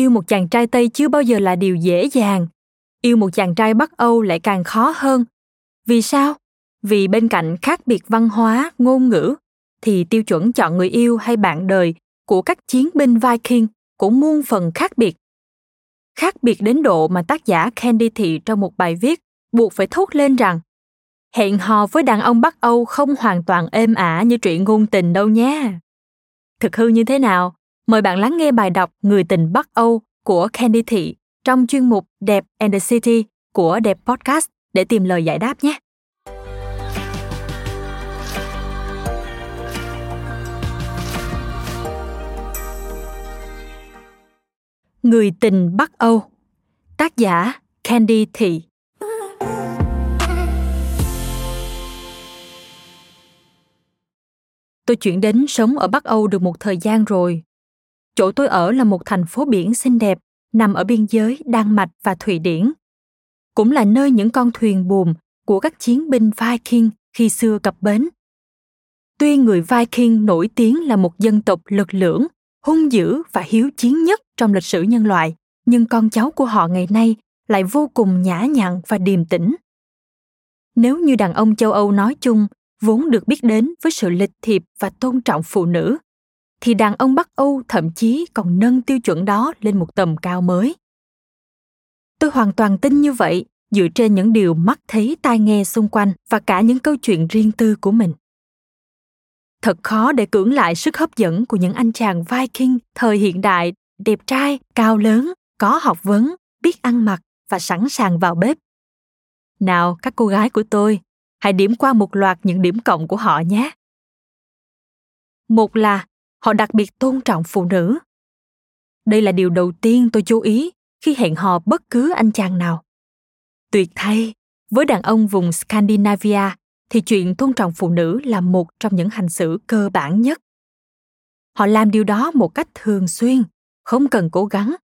Yêu một chàng trai tây chưa bao giờ là điều dễ dàng yêu một chàng trai bắc âu lại càng khó hơn vì sao vì bên cạnh khác biệt văn hóa, ngôn ngữ, thì tiêu chuẩn chọn người yêu hay bạn đời của các chiến binh viking cũng muôn phần khác biệt khác biệt đến độ mà tác giả Candy Thị trong một bài viết buộc phải thốt lên rằng, hẹn hò với đàn ông Bắc Âu không hoàn toàn êm ả như truyện ngôn tình đâu nhé. Thực hư như thế nào? Mời bạn lắng nghe bài đọc Người tình Bắc Âu của Candy Thị trong chuyên mục Đẹp and the City của Đẹp Podcast để tìm lời giải đáp nhé. Người tình Bắc Âu, Tác giả Candy Thị Tôi chuyển đến sống ở Bắc Âu được một thời gian rồi. Chỗ tôi ở là một thành phố biển xinh đẹp, nằm ở biên giới Đan Mạch và Thụy Điển. Cũng là nơi những con thuyền buồm của các chiến binh Viking khi xưa cập bến. Tuy người Viking nổi tiếng là một dân tộc lực lưỡng, hung dữ và hiếu chiến nhất trong lịch sử nhân loại, nhưng con cháu của họ ngày nay lại vô cùng nhã nhặn và điềm tĩnh. Nếu như đàn ông châu Âu nói chung vốn được biết đến với sự lịch thiệp và tôn trọng phụ nữ thì đàn ông Bắc Âu thậm chí còn nâng tiêu chuẩn đó lên một tầm cao mới. Tôi hoàn toàn tin như vậy dựa trên những điều mắt thấy tai nghe xung quanh và cả những câu chuyện riêng tư của mình. Thật khó để cưỡng lại sức hấp dẫn của những anh chàng Viking thời hiện đại, đẹp trai, cao lớn, có học vấn, biết ăn mặc và sẵn sàng vào bếp. Nào, các cô gái của tôi, hãy điểm qua một loạt những điểm cộng của họ nhé. Một là họ đặc biệt tôn trọng phụ nữ. Đây là điều đầu tiên tôi chú ý khi hẹn hò bất cứ anh chàng nào. Tuyệt thay, với đàn ông vùng Scandinavia thì chuyện tôn trọng phụ nữ là một trong những hành xử cơ bản nhất. Họ làm điều đó một cách thường xuyên, không cần cố gắng,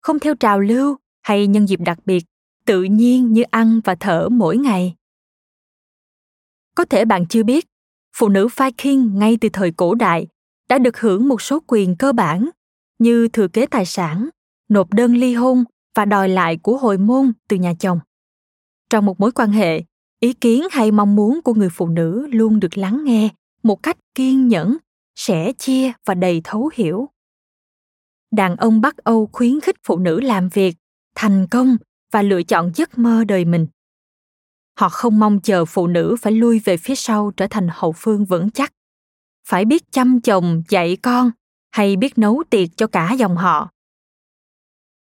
không theo trào lưu hay nhân dịp đặc biệt, tự nhiên như ăn và thở mỗi ngày. Có thể bạn chưa biết, phụ nữ Viking ngay từ thời cổ đại đã được hưởng một số quyền cơ bản như thừa kế tài sản, nộp đơn ly hôn và đòi lại của hồi môn từ nhà chồng. Trong một mối quan hệ, ý kiến hay mong muốn của người phụ nữ luôn được lắng nghe một cách kiên nhẫn, sẻ chia và đầy thấu hiểu. Đàn ông Bắc Âu khuyến khích phụ nữ làm việc, thành công và lựa chọn giấc mơ đời mình. Họ không mong chờ phụ nữ phải lui về phía sau trở thành hậu phương vững chắc phải biết chăm chồng, dạy con, hay biết nấu tiệc cho cả dòng họ.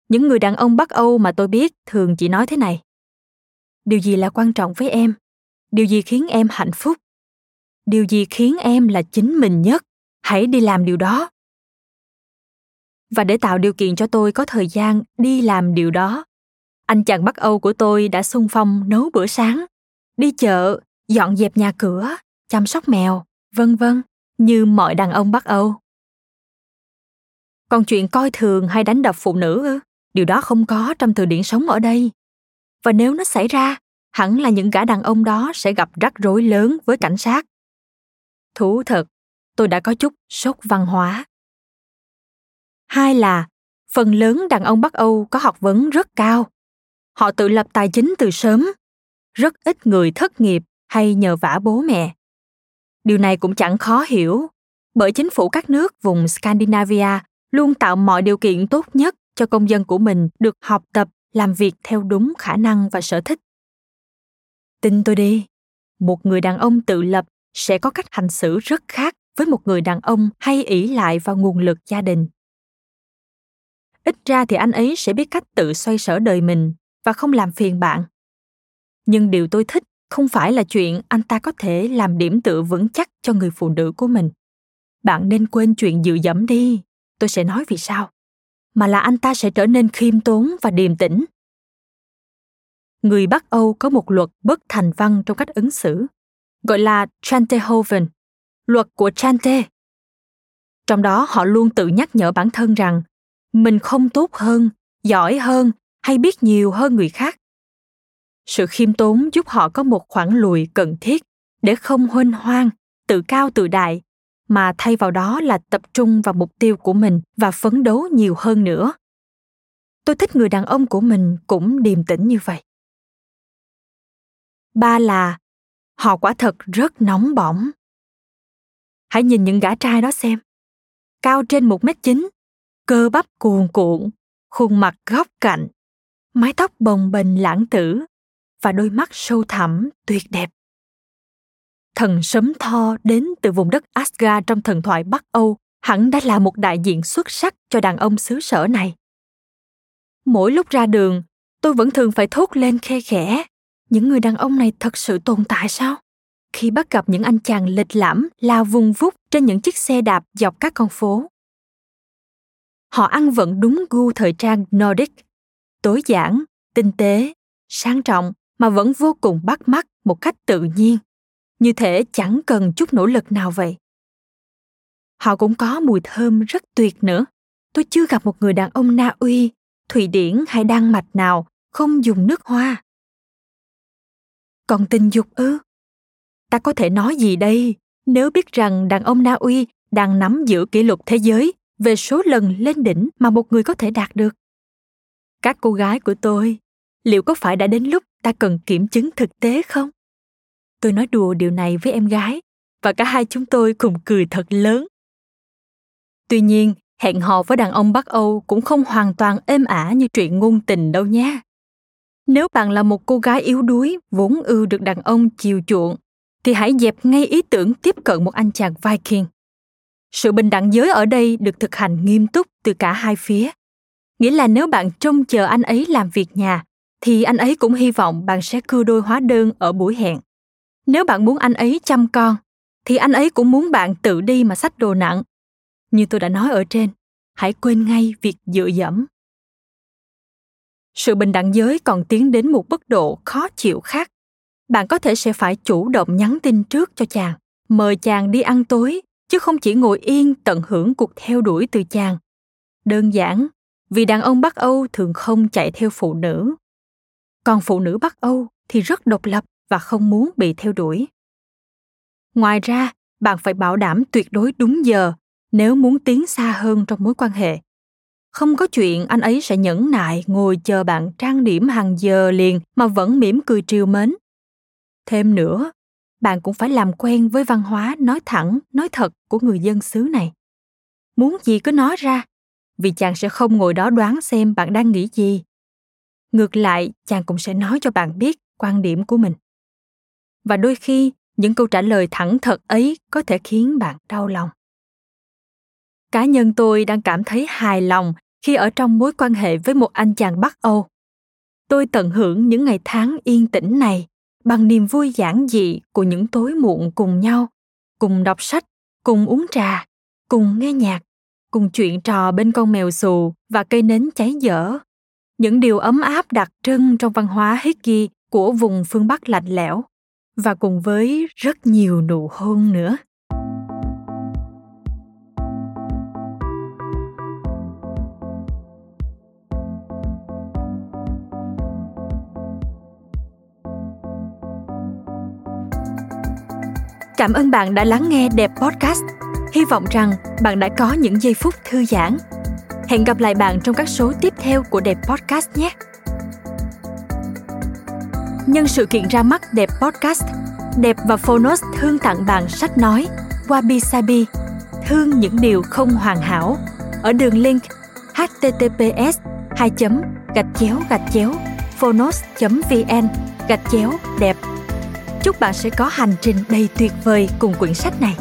Những người đàn ông bắc âu mà tôi biết thường chỉ nói thế này. Điều gì là quan trọng với em? Điều gì khiến em hạnh phúc? Điều gì khiến em là chính mình nhất? Hãy đi làm điều đó. Và để tạo điều kiện cho tôi có thời gian đi làm điều đó, anh chàng bắc âu của tôi đã xung phong nấu bữa sáng, đi chợ, dọn dẹp nhà cửa, chăm sóc mèo, vân vân như mọi đàn ông Bắc Âu. Còn chuyện coi thường hay đánh đập phụ nữ ư? Điều đó không có trong từ điển sống ở đây. Và nếu nó xảy ra, hẳn là những gã đàn ông đó sẽ gặp rắc rối lớn với cảnh sát. Thú thật, tôi đã có chút sốc văn hóa. Hai là, phần lớn đàn ông Bắc Âu có học vấn rất cao. Họ tự lập tài chính từ sớm. rất ít người thất nghiệp hay nhờ vả bố mẹ điều này cũng chẳng khó hiểu, bởi chính phủ các nước vùng scandinavia luôn tạo mọi điều kiện tốt nhất cho công dân của mình được học tập, làm việc theo đúng khả năng và sở thích. Tin tôi đi, một người đàn ông tự lập sẽ có cách hành xử rất khác với một người đàn ông hay ỷ lại vào nguồn lực gia đình. Ít ra thì anh ấy sẽ biết cách tự xoay sở đời mình và không làm phiền bạn. Nhưng điều tôi thích không phải là chuyện anh ta có thể làm điểm tựa vững chắc cho người phụ nữ của mình bạn nên quên chuyện dự dẫm đi tôi sẽ nói vì sao mà là anh ta sẽ trở nên khiêm tốn và điềm tĩnh người bắc âu có một luật bất thành văn trong cách ứng xử gọi là Chantehoven, luật của Chante. Trong đó họ luôn tự nhắc nhở bản thân rằng mình không tốt hơn, giỏi hơn hay biết nhiều hơn người khác. Sự khiêm tốn giúp họ có một khoảng lùi cần thiết để không huênh hoang, tự cao tự đại, mà thay vào đó là tập trung vào mục tiêu của mình và phấn đấu nhiều hơn nữa. Tôi thích người đàn ông của mình cũng điềm tĩnh như vậy. Ba là họ quả thật rất nóng bỏng. Hãy nhìn những gã trai đó xem. Cao trên một mét chín, cơ bắp cuồn cuộn, khuôn mặt góc cạnh, mái tóc bồng bềnh lãng tử và đôi mắt sâu thẳm tuyệt đẹp. Thần sấm Tho đến từ vùng đất Asgard trong thần thoại Bắc Âu hẳn đã là một đại diện xuất sắc cho đàn ông xứ sở này. Mỗi lúc ra đường, tôi vẫn thường phải thốt lên khe khẽ những người đàn ông này thật sự tồn tại sao khi bắt gặp những anh chàng lịch lãm lao vùng vút trên những chiếc xe đạp dọc các con phố họ ăn vận đúng gu thời trang nordic tối giản tinh tế sang trọng mà vẫn vô cùng bắt mắt một cách tự nhiên. Như thể chẳng cần chút nỗ lực nào vậy. Họ cũng có mùi thơm rất tuyệt nữa. Tôi chưa gặp một người đàn ông na uy, thụy điển hay đan mạch nào không dùng nước hoa. Còn tình dục ư? Ta có thể nói gì đây? Nếu biết rằng đàn ông na uy đang nắm giữ kỷ lục thế giới về số lần lên đỉnh mà một người có thể đạt được. Các cô gái của tôi, liệu có phải đã đến lúc ta cần kiểm chứng thực tế không? Tôi nói đùa điều này với em gái, và cả hai chúng tôi cùng cười thật lớn. Tuy nhiên, hẹn hò với đàn ông bắc âu cũng không hoàn toàn êm ả như chuyện ngôn tình đâu nhé. nếu bạn là một cô gái yếu đuối, vốn ưa được đàn ông chiều chuộng, thì hãy dẹp ngay ý tưởng tiếp cận một anh chàng viking. Sự bình đẳng giới ở đây được thực hành nghiêm túc từ cả hai phía. Nghĩa là nếu bạn trông chờ anh ấy làm việc nhà thì anh ấy cũng hy vọng bạn sẽ cưa đôi hóa đơn ở buổi hẹn. Nếu bạn muốn anh ấy chăm con, thì anh ấy cũng muốn bạn tự đi mà xách đồ nặng. Như tôi đã nói ở trên, hãy quên ngay việc dựa dẫm. Sự bình đẳng giới còn tiến đến một mức độ khó chịu khác. Bạn có thể sẽ phải chủ động nhắn tin trước cho chàng, mời chàng đi ăn tối, chứ không chỉ ngồi yên tận hưởng cuộc theo đuổi từ chàng. Đơn giản, vì đàn ông bắc âu thường không chạy theo phụ nữ còn phụ nữ bắc âu thì rất độc lập và không muốn bị theo đuổi. Ngoài ra, bạn phải bảo đảm tuyệt đối đúng giờ nếu muốn tiến xa hơn trong mối quan hệ. Không có chuyện anh ấy sẽ nhẫn nại ngồi chờ bạn trang điểm hàng giờ liền mà vẫn mỉm cười triều mến. Thêm nữa, bạn cũng phải làm quen với văn hóa nói thẳng, nói thật của người dân xứ này. Muốn gì cứ nói ra, vì chàng sẽ không ngồi đó đoán xem bạn đang nghĩ gì ngược lại chàng cũng sẽ nói cho bạn biết quan điểm của mình và đôi khi những câu trả lời thẳng thật ấy có thể khiến bạn đau lòng cá nhân tôi đang cảm thấy hài lòng khi ở trong mối quan hệ với một anh chàng Bắc Âu. Tôi tận hưởng những ngày tháng yên tĩnh này bằng niềm vui giản dị của những tối muộn cùng nhau, cùng đọc sách, cùng uống trà, cùng nghe nhạc, cùng chuyện trò bên con mèo xù và cây nến cháy dở. Những điều ấm áp đặc trưng trong văn hóa Higgy của vùng phương Bắc lạnh lẽo, và cùng với rất nhiều nụ hôn nữa. Cảm ơn bạn đã lắng nghe Đẹp Podcast. Hy vọng rằng bạn đã có những giây phút thư giãn. Hẹn gặp lại bạn trong các số tiếp theo của Đẹp Podcast nhé. Nhân sự kiện ra mắt Đẹp Podcast, Đẹp và Phonos thương tặng bạn sách nói Wabi Sabi, thương những điều không hoàn hảo. Ở đường link https 2 gạch chéo gạch chéo phonos vn gạch chéo đẹp. Chúc bạn sẽ có hành trình đầy tuyệt vời cùng quyển sách này.